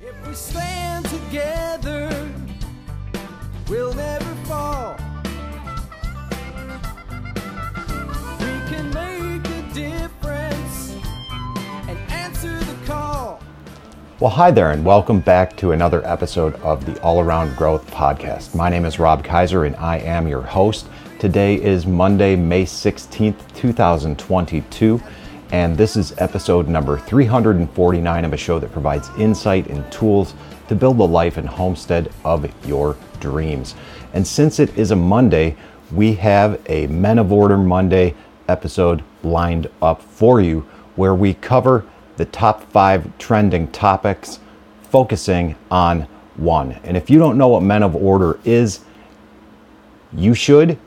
If we stand together, we'll never fall. We can make a difference and answer the call. Well, hi there, and welcome back to another episode of the All Around Growth Podcast. My name is Rob Kaiser, and I am your host. Today is Monday, May 16th, 2022, and this is episode number 349 of a show that provides insight and tools to build the life and homestead of your dreams. And since it is a Monday, we have a Men of Order Monday episode lined up for you where we cover the top five trending topics, focusing on one. And if you don't know what Men of Order is, you should.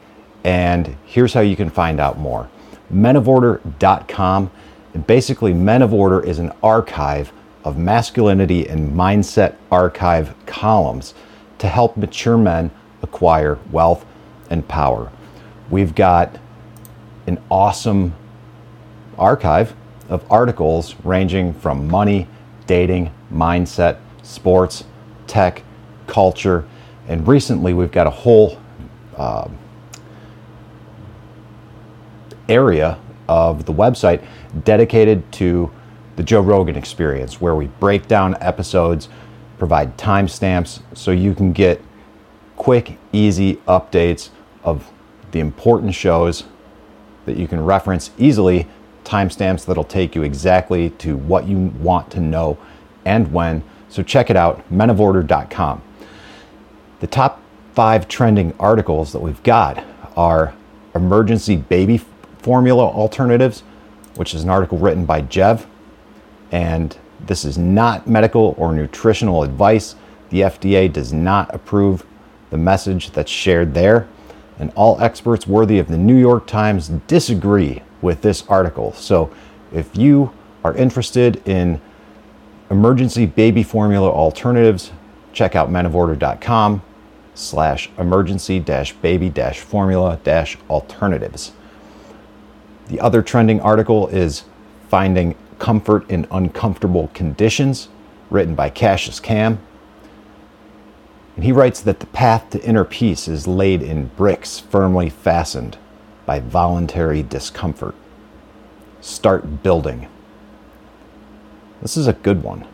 And here's how you can find out more menoforder.com. And basically, Men of Order is an archive of masculinity and mindset archive columns to help mature men acquire wealth and power. We've got an awesome archive of articles ranging from money, dating, mindset, sports, tech, culture, and recently we've got a whole uh, area of the website dedicated to the Joe Rogan experience, where we break down episodes, provide timestamps so you can get quick, easy updates of the important shows that you can reference easily, timestamps that'll take you exactly to what you want to know and when. So check it out, menoforder.com. The top five trending articles that we've got are emergency baby formula alternatives, which is an article written by Jev. And this is not medical or nutritional advice. The FDA does not approve the message that's shared there. And all experts worthy of the New York Times disagree with this article. So if you are interested in emergency baby formula alternatives, check out menoforder.com slash emergency dash baby dash formula dash alternatives. The other trending article is Finding Comfort in Uncomfortable Conditions, written by Cassius Cam. And he writes that the path to inner peace is laid in bricks firmly fastened by voluntary discomfort. Start building. This is a good one.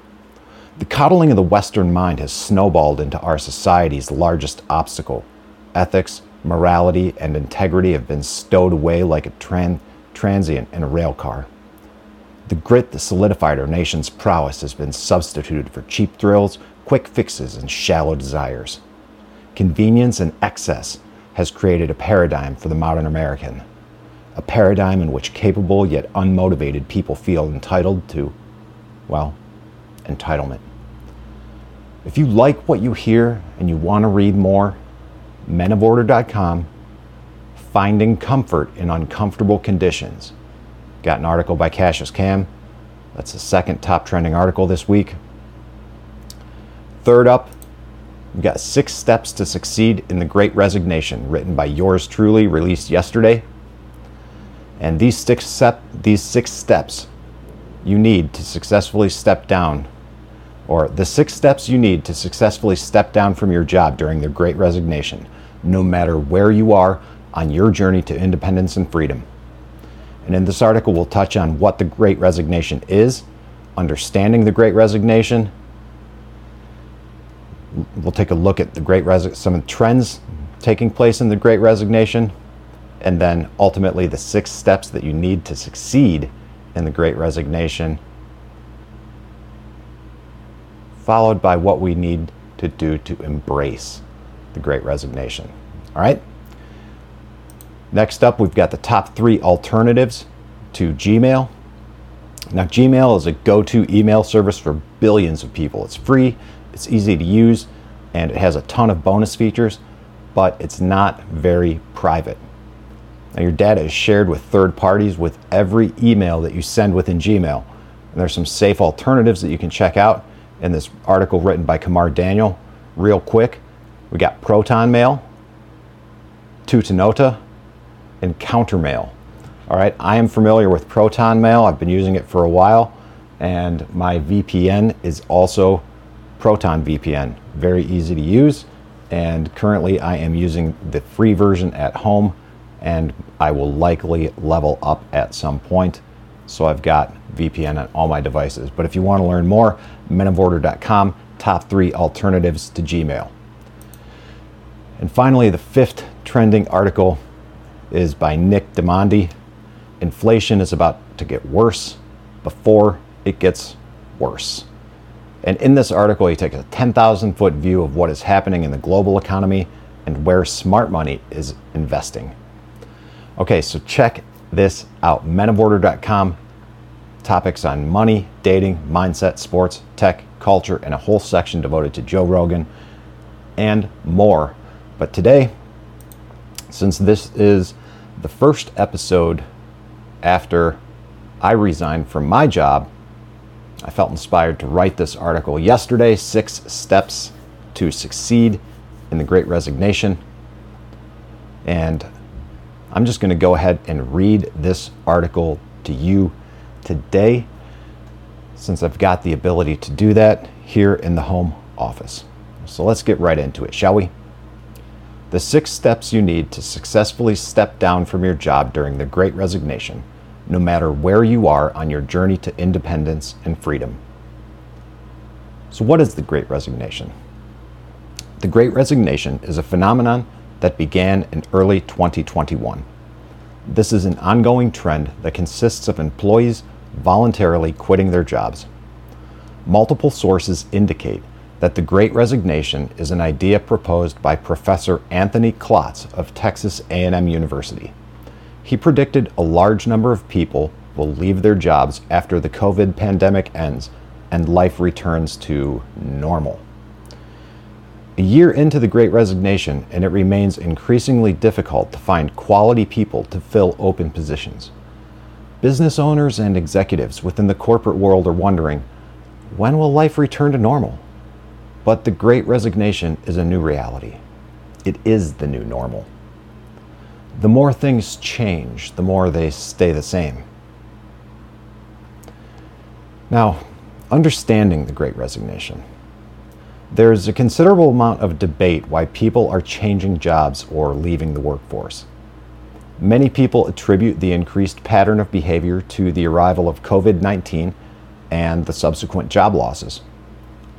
The coddling of the Western mind has snowballed into our society's largest obstacle. Ethics, morality, and integrity have been stowed away like a tran- transient in a rail car. The grit that solidified our nation's prowess has been substituted for cheap thrills, quick fixes, and shallow desires. Convenience and excess has created a paradigm for the modern American, a paradigm in which capable yet unmotivated people feel entitled to, well, entitlement. If you like what you hear and you want to read more, menoforder.com, Finding Comfort in Uncomfortable Conditions. Got an article by Cassius Cam. That's the second top trending article this week. Third up, we've got Six Steps to Succeed in the Great Resignation, written by yours truly, released yesterday. And these six, step, these six steps you need to successfully step down, or the six steps you need to successfully step down from your job during the Great Resignation, no matter where you are on your journey to independence and freedom. And in this article, we'll touch on what the Great Resignation is, understanding the Great Resignation. We'll take a look at the Great Res- some trends taking place in the Great Resignation, and then ultimately the six steps that you need to succeed in the Great Resignation, followed by what we need to do to embrace the Great Resignation. All right? Next up, we've got the top three alternatives to Gmail. Now, Gmail is a go to email service for billions of people. It's free, it's easy to use, and it has a ton of bonus features, but it's not very private. Now, your data is shared with third parties with every email that you send within Gmail. And there's some safe alternatives that you can check out in this article written by Kamar Daniel. Real quick, we got Proton Mail, Tutanota, and Countermail. All right, I am familiar with Proton Mail. I've been using it for a while, and my VPN is also Proton VPN. Very easy to use, and currently I am using the free version at home, and I will likely level up at some point. So I've got VPN on all my devices. But if you want to learn more, menoforder.com, top three alternatives to Gmail. And finally, the fifth trending article is by Nick Demondy. Inflation is about to get worse before it gets worse. And in this article, he takes a 10,000 foot view of what is happening in the global economy and where smart money is investing. Okay, so check this out menoforder.com. Topics on money, dating, mindset, sports, tech, culture, and a whole section devoted to Joe Rogan and more. But today, since this is the first episode after I resigned from my job, I felt inspired to write this article yesterday Six Steps to Succeed in the Great Resignation. And I'm just going to go ahead and read this article to you today since I've got the ability to do that here in the home office. So let's get right into it, shall we? The six steps you need to successfully step down from your job during the Great Resignation, no matter where you are on your journey to independence and freedom. So, what is the Great Resignation? The Great Resignation is a phenomenon that began in early 2021. This is an ongoing trend that consists of employees voluntarily quitting their jobs. Multiple sources indicate that the Great Resignation is an idea proposed by Professor Anthony Klotz of Texas A&M University. He predicted a large number of people will leave their jobs after the COVID pandemic ends and life returns to normal. A year into the Great Resignation, and it remains increasingly difficult to find quality people to fill open positions. Business owners and executives within the corporate world are wondering when will life return to normal? But the great resignation is a new reality. It is the new normal. The more things change, the more they stay the same. Now, understanding the great resignation. There's a considerable amount of debate why people are changing jobs or leaving the workforce. Many people attribute the increased pattern of behavior to the arrival of COVID 19 and the subsequent job losses.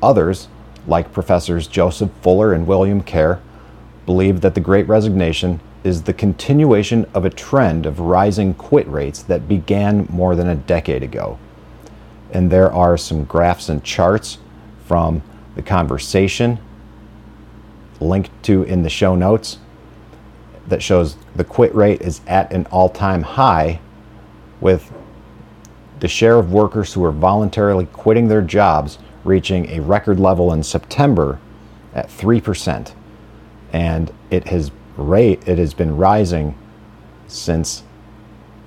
Others like professors Joseph Fuller and William Kerr, believe that the Great Resignation is the continuation of a trend of rising quit rates that began more than a decade ago. And there are some graphs and charts from the conversation linked to in the show notes that shows the quit rate is at an all time high with the share of workers who are voluntarily quitting their jobs reaching a record level in September at 3%. And it has rate it has been rising since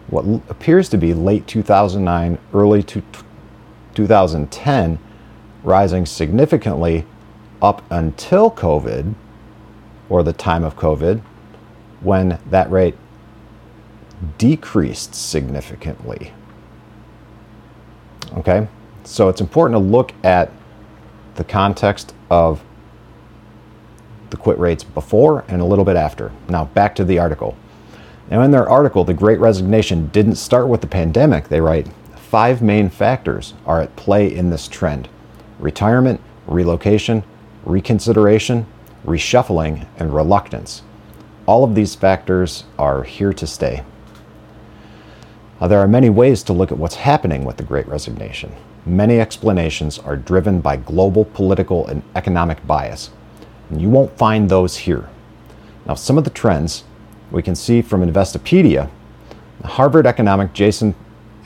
what appears to be late 2009, early to 2010, rising significantly up until COVID or the time of COVID, when that rate decreased significantly. Okay? So it's important to look at the context of the quit rates before and a little bit after. Now, back to the article. Now, in their article, The Great Resignation didn't start with the pandemic. They write five main factors are at play in this trend retirement, relocation, reconsideration, reshuffling, and reluctance. All of these factors are here to stay. Now, there are many ways to look at what's happening with the Great Resignation. Many explanations are driven by global political and economic bias, and you won't find those here. Now, some of the trends we can see from Investopedia. Harvard economic Jason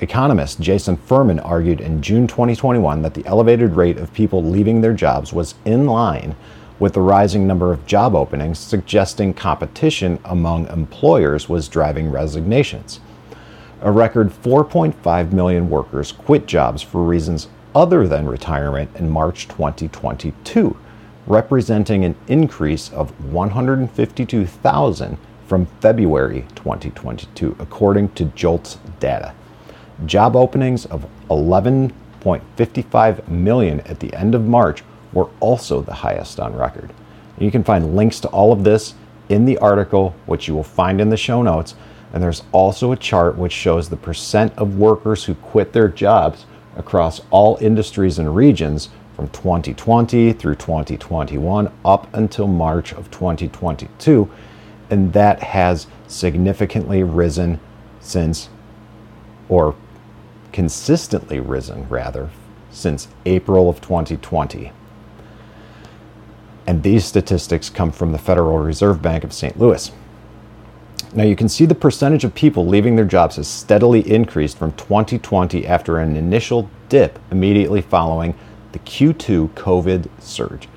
economist Jason Furman argued in June 2021 that the elevated rate of people leaving their jobs was in line with the rising number of job openings, suggesting competition among employers was driving resignations. A record 4.5 million workers quit jobs for reasons other than retirement in March 2022, representing an increase of 152,000 from February 2022, according to JOLTS data. Job openings of 11.55 million at the end of March were also the highest on record. You can find links to all of this in the article, which you will find in the show notes. And there's also a chart which shows the percent of workers who quit their jobs across all industries and regions from 2020 through 2021 up until March of 2022. And that has significantly risen since, or consistently risen rather, since April of 2020. And these statistics come from the Federal Reserve Bank of St. Louis. Now you can see the percentage of people leaving their jobs has steadily increased from 2020 after an initial dip immediately following the Q2 COVID surge.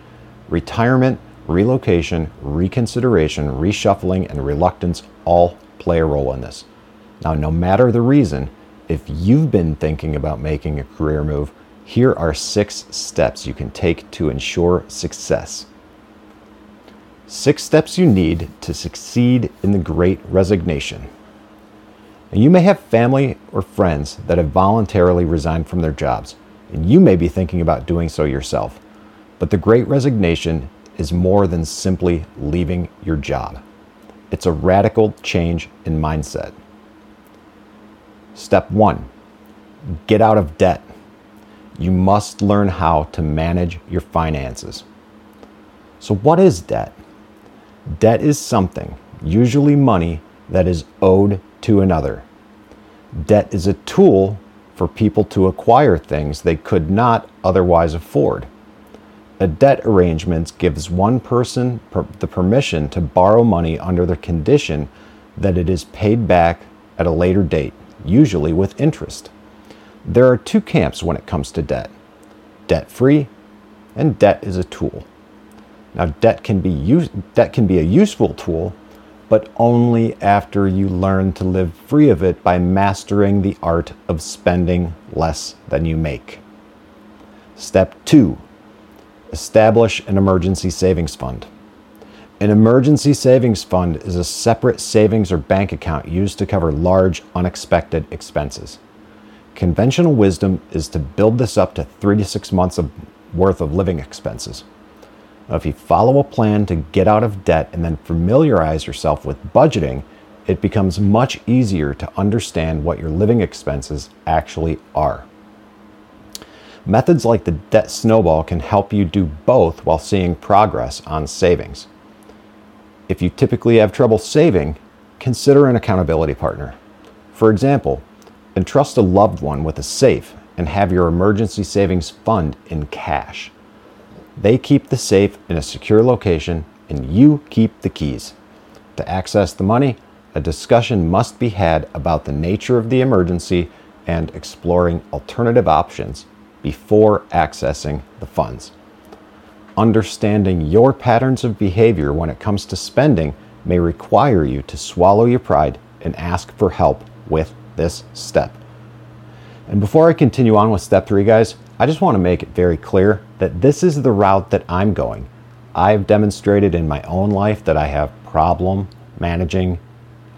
Retirement, relocation, reconsideration, reshuffling, and reluctance all play a role in this. Now, no matter the reason, if you've been thinking about making a career move, here are six steps you can take to ensure success. Six steps you need to succeed in the great resignation. And you may have family or friends that have voluntarily resigned from their jobs, and you may be thinking about doing so yourself. But the great resignation is more than simply leaving your job, it's a radical change in mindset. Step one get out of debt. You must learn how to manage your finances. So, what is debt? Debt is something, usually money, that is owed to another. Debt is a tool for people to acquire things they could not otherwise afford. A debt arrangement gives one person per- the permission to borrow money under the condition that it is paid back at a later date, usually with interest. There are two camps when it comes to debt debt free and debt is a tool. Now, debt can be use, debt can be a useful tool, but only after you learn to live free of it by mastering the art of spending less than you make. Step 2. Establish an emergency savings fund. An emergency savings fund is a separate savings or bank account used to cover large unexpected expenses. Conventional wisdom is to build this up to 3 to 6 months of worth of living expenses. Now, if you follow a plan to get out of debt and then familiarize yourself with budgeting, it becomes much easier to understand what your living expenses actually are. Methods like the debt snowball can help you do both while seeing progress on savings. If you typically have trouble saving, consider an accountability partner. For example, entrust a loved one with a safe and have your emergency savings fund in cash. They keep the safe in a secure location and you keep the keys. To access the money, a discussion must be had about the nature of the emergency and exploring alternative options before accessing the funds. Understanding your patterns of behavior when it comes to spending may require you to swallow your pride and ask for help with this step. And before I continue on with step three, guys, I just want to make it very clear that this is the route that I'm going. I've demonstrated in my own life that I have problem managing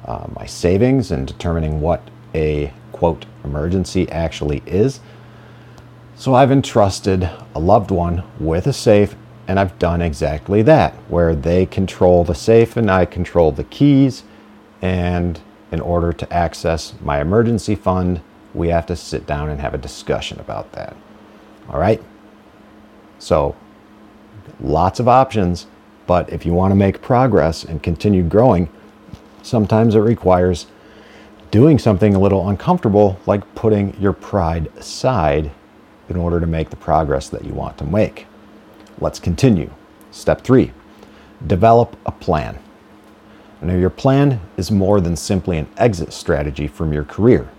uh, my savings and determining what a quote emergency actually is. So I've entrusted a loved one with a safe and I've done exactly that, where they control the safe and I control the keys. And in order to access my emergency fund, we have to sit down and have a discussion about that. All right? So, lots of options, but if you want to make progress and continue growing, sometimes it requires doing something a little uncomfortable, like putting your pride aside in order to make the progress that you want to make. Let's continue. Step three develop a plan. Now, your plan is more than simply an exit strategy from your career.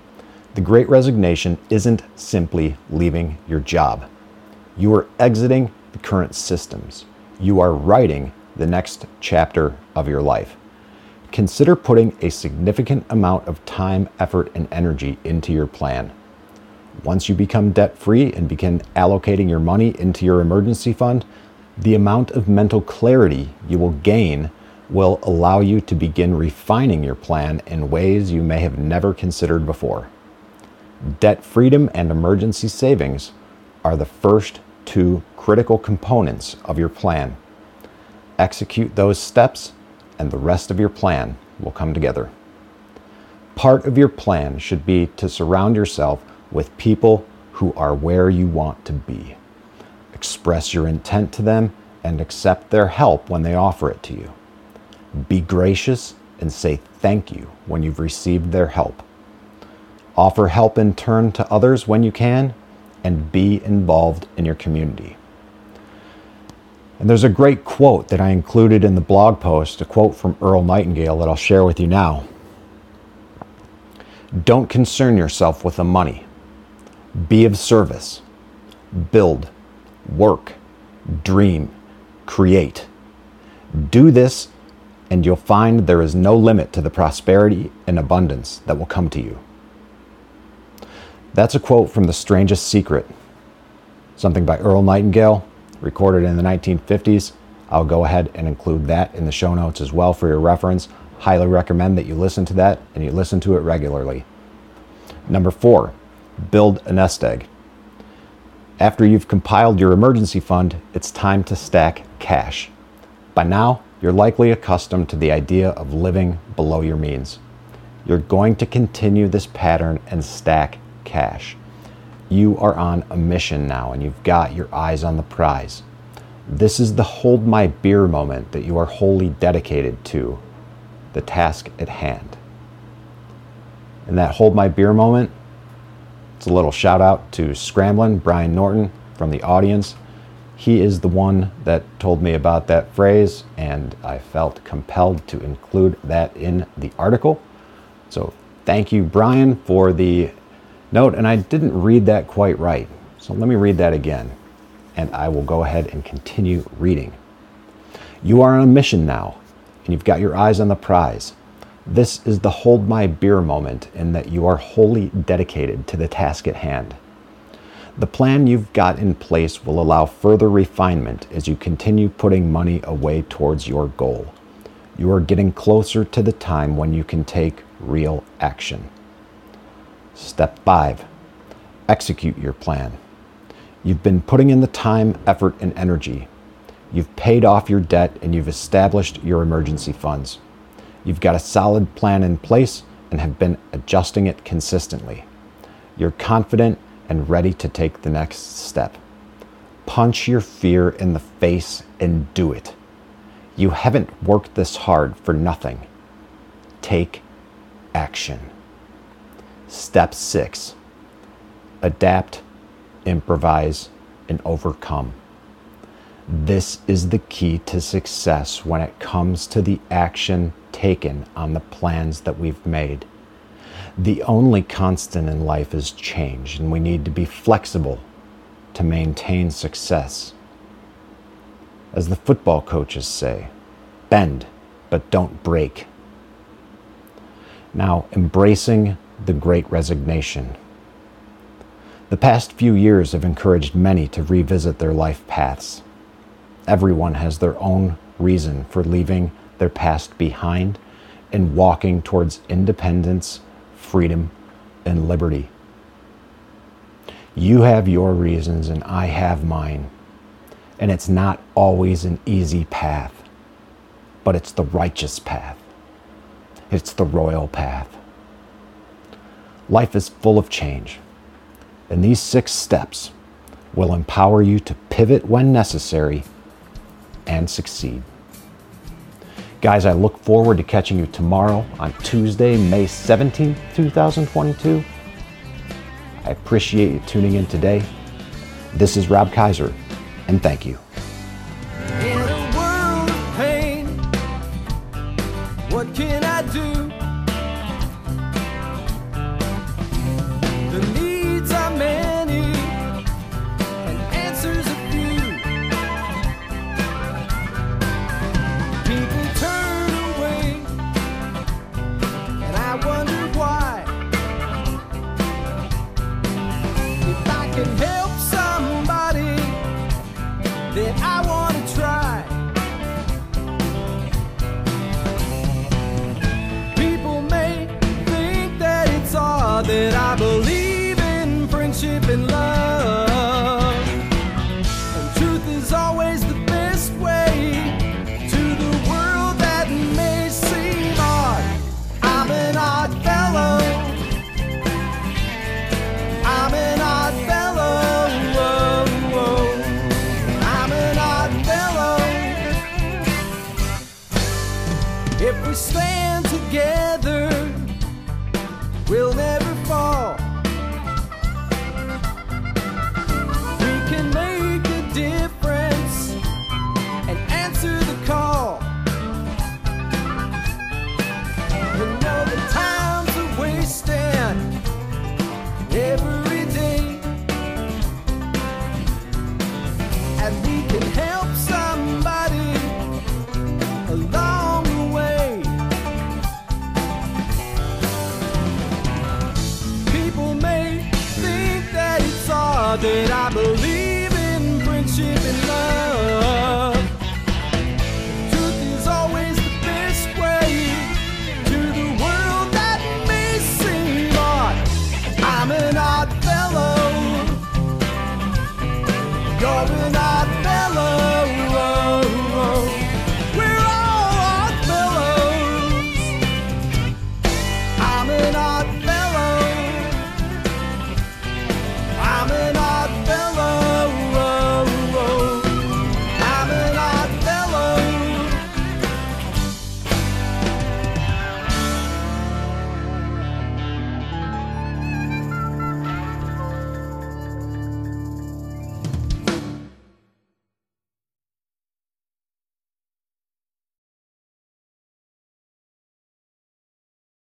The great resignation isn't simply leaving your job. You are exiting the current systems. You are writing the next chapter of your life. Consider putting a significant amount of time, effort, and energy into your plan. Once you become debt free and begin allocating your money into your emergency fund, the amount of mental clarity you will gain will allow you to begin refining your plan in ways you may have never considered before. Debt freedom and emergency savings are the first two critical components of your plan. Execute those steps, and the rest of your plan will come together. Part of your plan should be to surround yourself with people who are where you want to be. Express your intent to them and accept their help when they offer it to you. Be gracious and say thank you when you've received their help. Offer help in turn to others when you can, and be involved in your community. And there's a great quote that I included in the blog post, a quote from Earl Nightingale that I'll share with you now. Don't concern yourself with the money. Be of service. Build, work, dream, create. Do this, and you'll find there is no limit to the prosperity and abundance that will come to you. That's a quote from The Strangest Secret, something by Earl Nightingale, recorded in the 1950s. I'll go ahead and include that in the show notes as well for your reference. Highly recommend that you listen to that and you listen to it regularly. Number four, build a nest egg. After you've compiled your emergency fund, it's time to stack cash. By now, you're likely accustomed to the idea of living below your means. You're going to continue this pattern and stack cash. You are on a mission now and you've got your eyes on the prize. This is the hold my beer moment that you are wholly dedicated to, the task at hand. And that hold my beer moment, it's a little shout out to Scramblin' Brian Norton from the audience. He is the one that told me about that phrase, and I felt compelled to include that in the article. So, thank you, Brian, for the Note, and I didn't read that quite right. So let me read that again, and I will go ahead and continue reading. You are on a mission now, and you've got your eyes on the prize. This is the hold my beer moment in that you are wholly dedicated to the task at hand. The plan you've got in place will allow further refinement as you continue putting money away towards your goal. You are getting closer to the time when you can take real action. Step five, execute your plan. You've been putting in the time, effort, and energy. You've paid off your debt and you've established your emergency funds. You've got a solid plan in place and have been adjusting it consistently. You're confident and ready to take the next step. Punch your fear in the face and do it. You haven't worked this hard for nothing. Take action. Step six adapt, improvise, and overcome. This is the key to success when it comes to the action taken on the plans that we've made. The only constant in life is change, and we need to be flexible to maintain success. As the football coaches say, bend, but don't break. Now, embracing the great resignation. The past few years have encouraged many to revisit their life paths. Everyone has their own reason for leaving their past behind and walking towards independence, freedom, and liberty. You have your reasons, and I have mine. And it's not always an easy path, but it's the righteous path. It's the royal path. Life is full of change, and these six steps will empower you to pivot when necessary and succeed. Guys, I look forward to catching you tomorrow on Tuesday, May 17th, 2022. I appreciate you tuning in today. This is Rob Kaiser, and thank you. That I believe You're an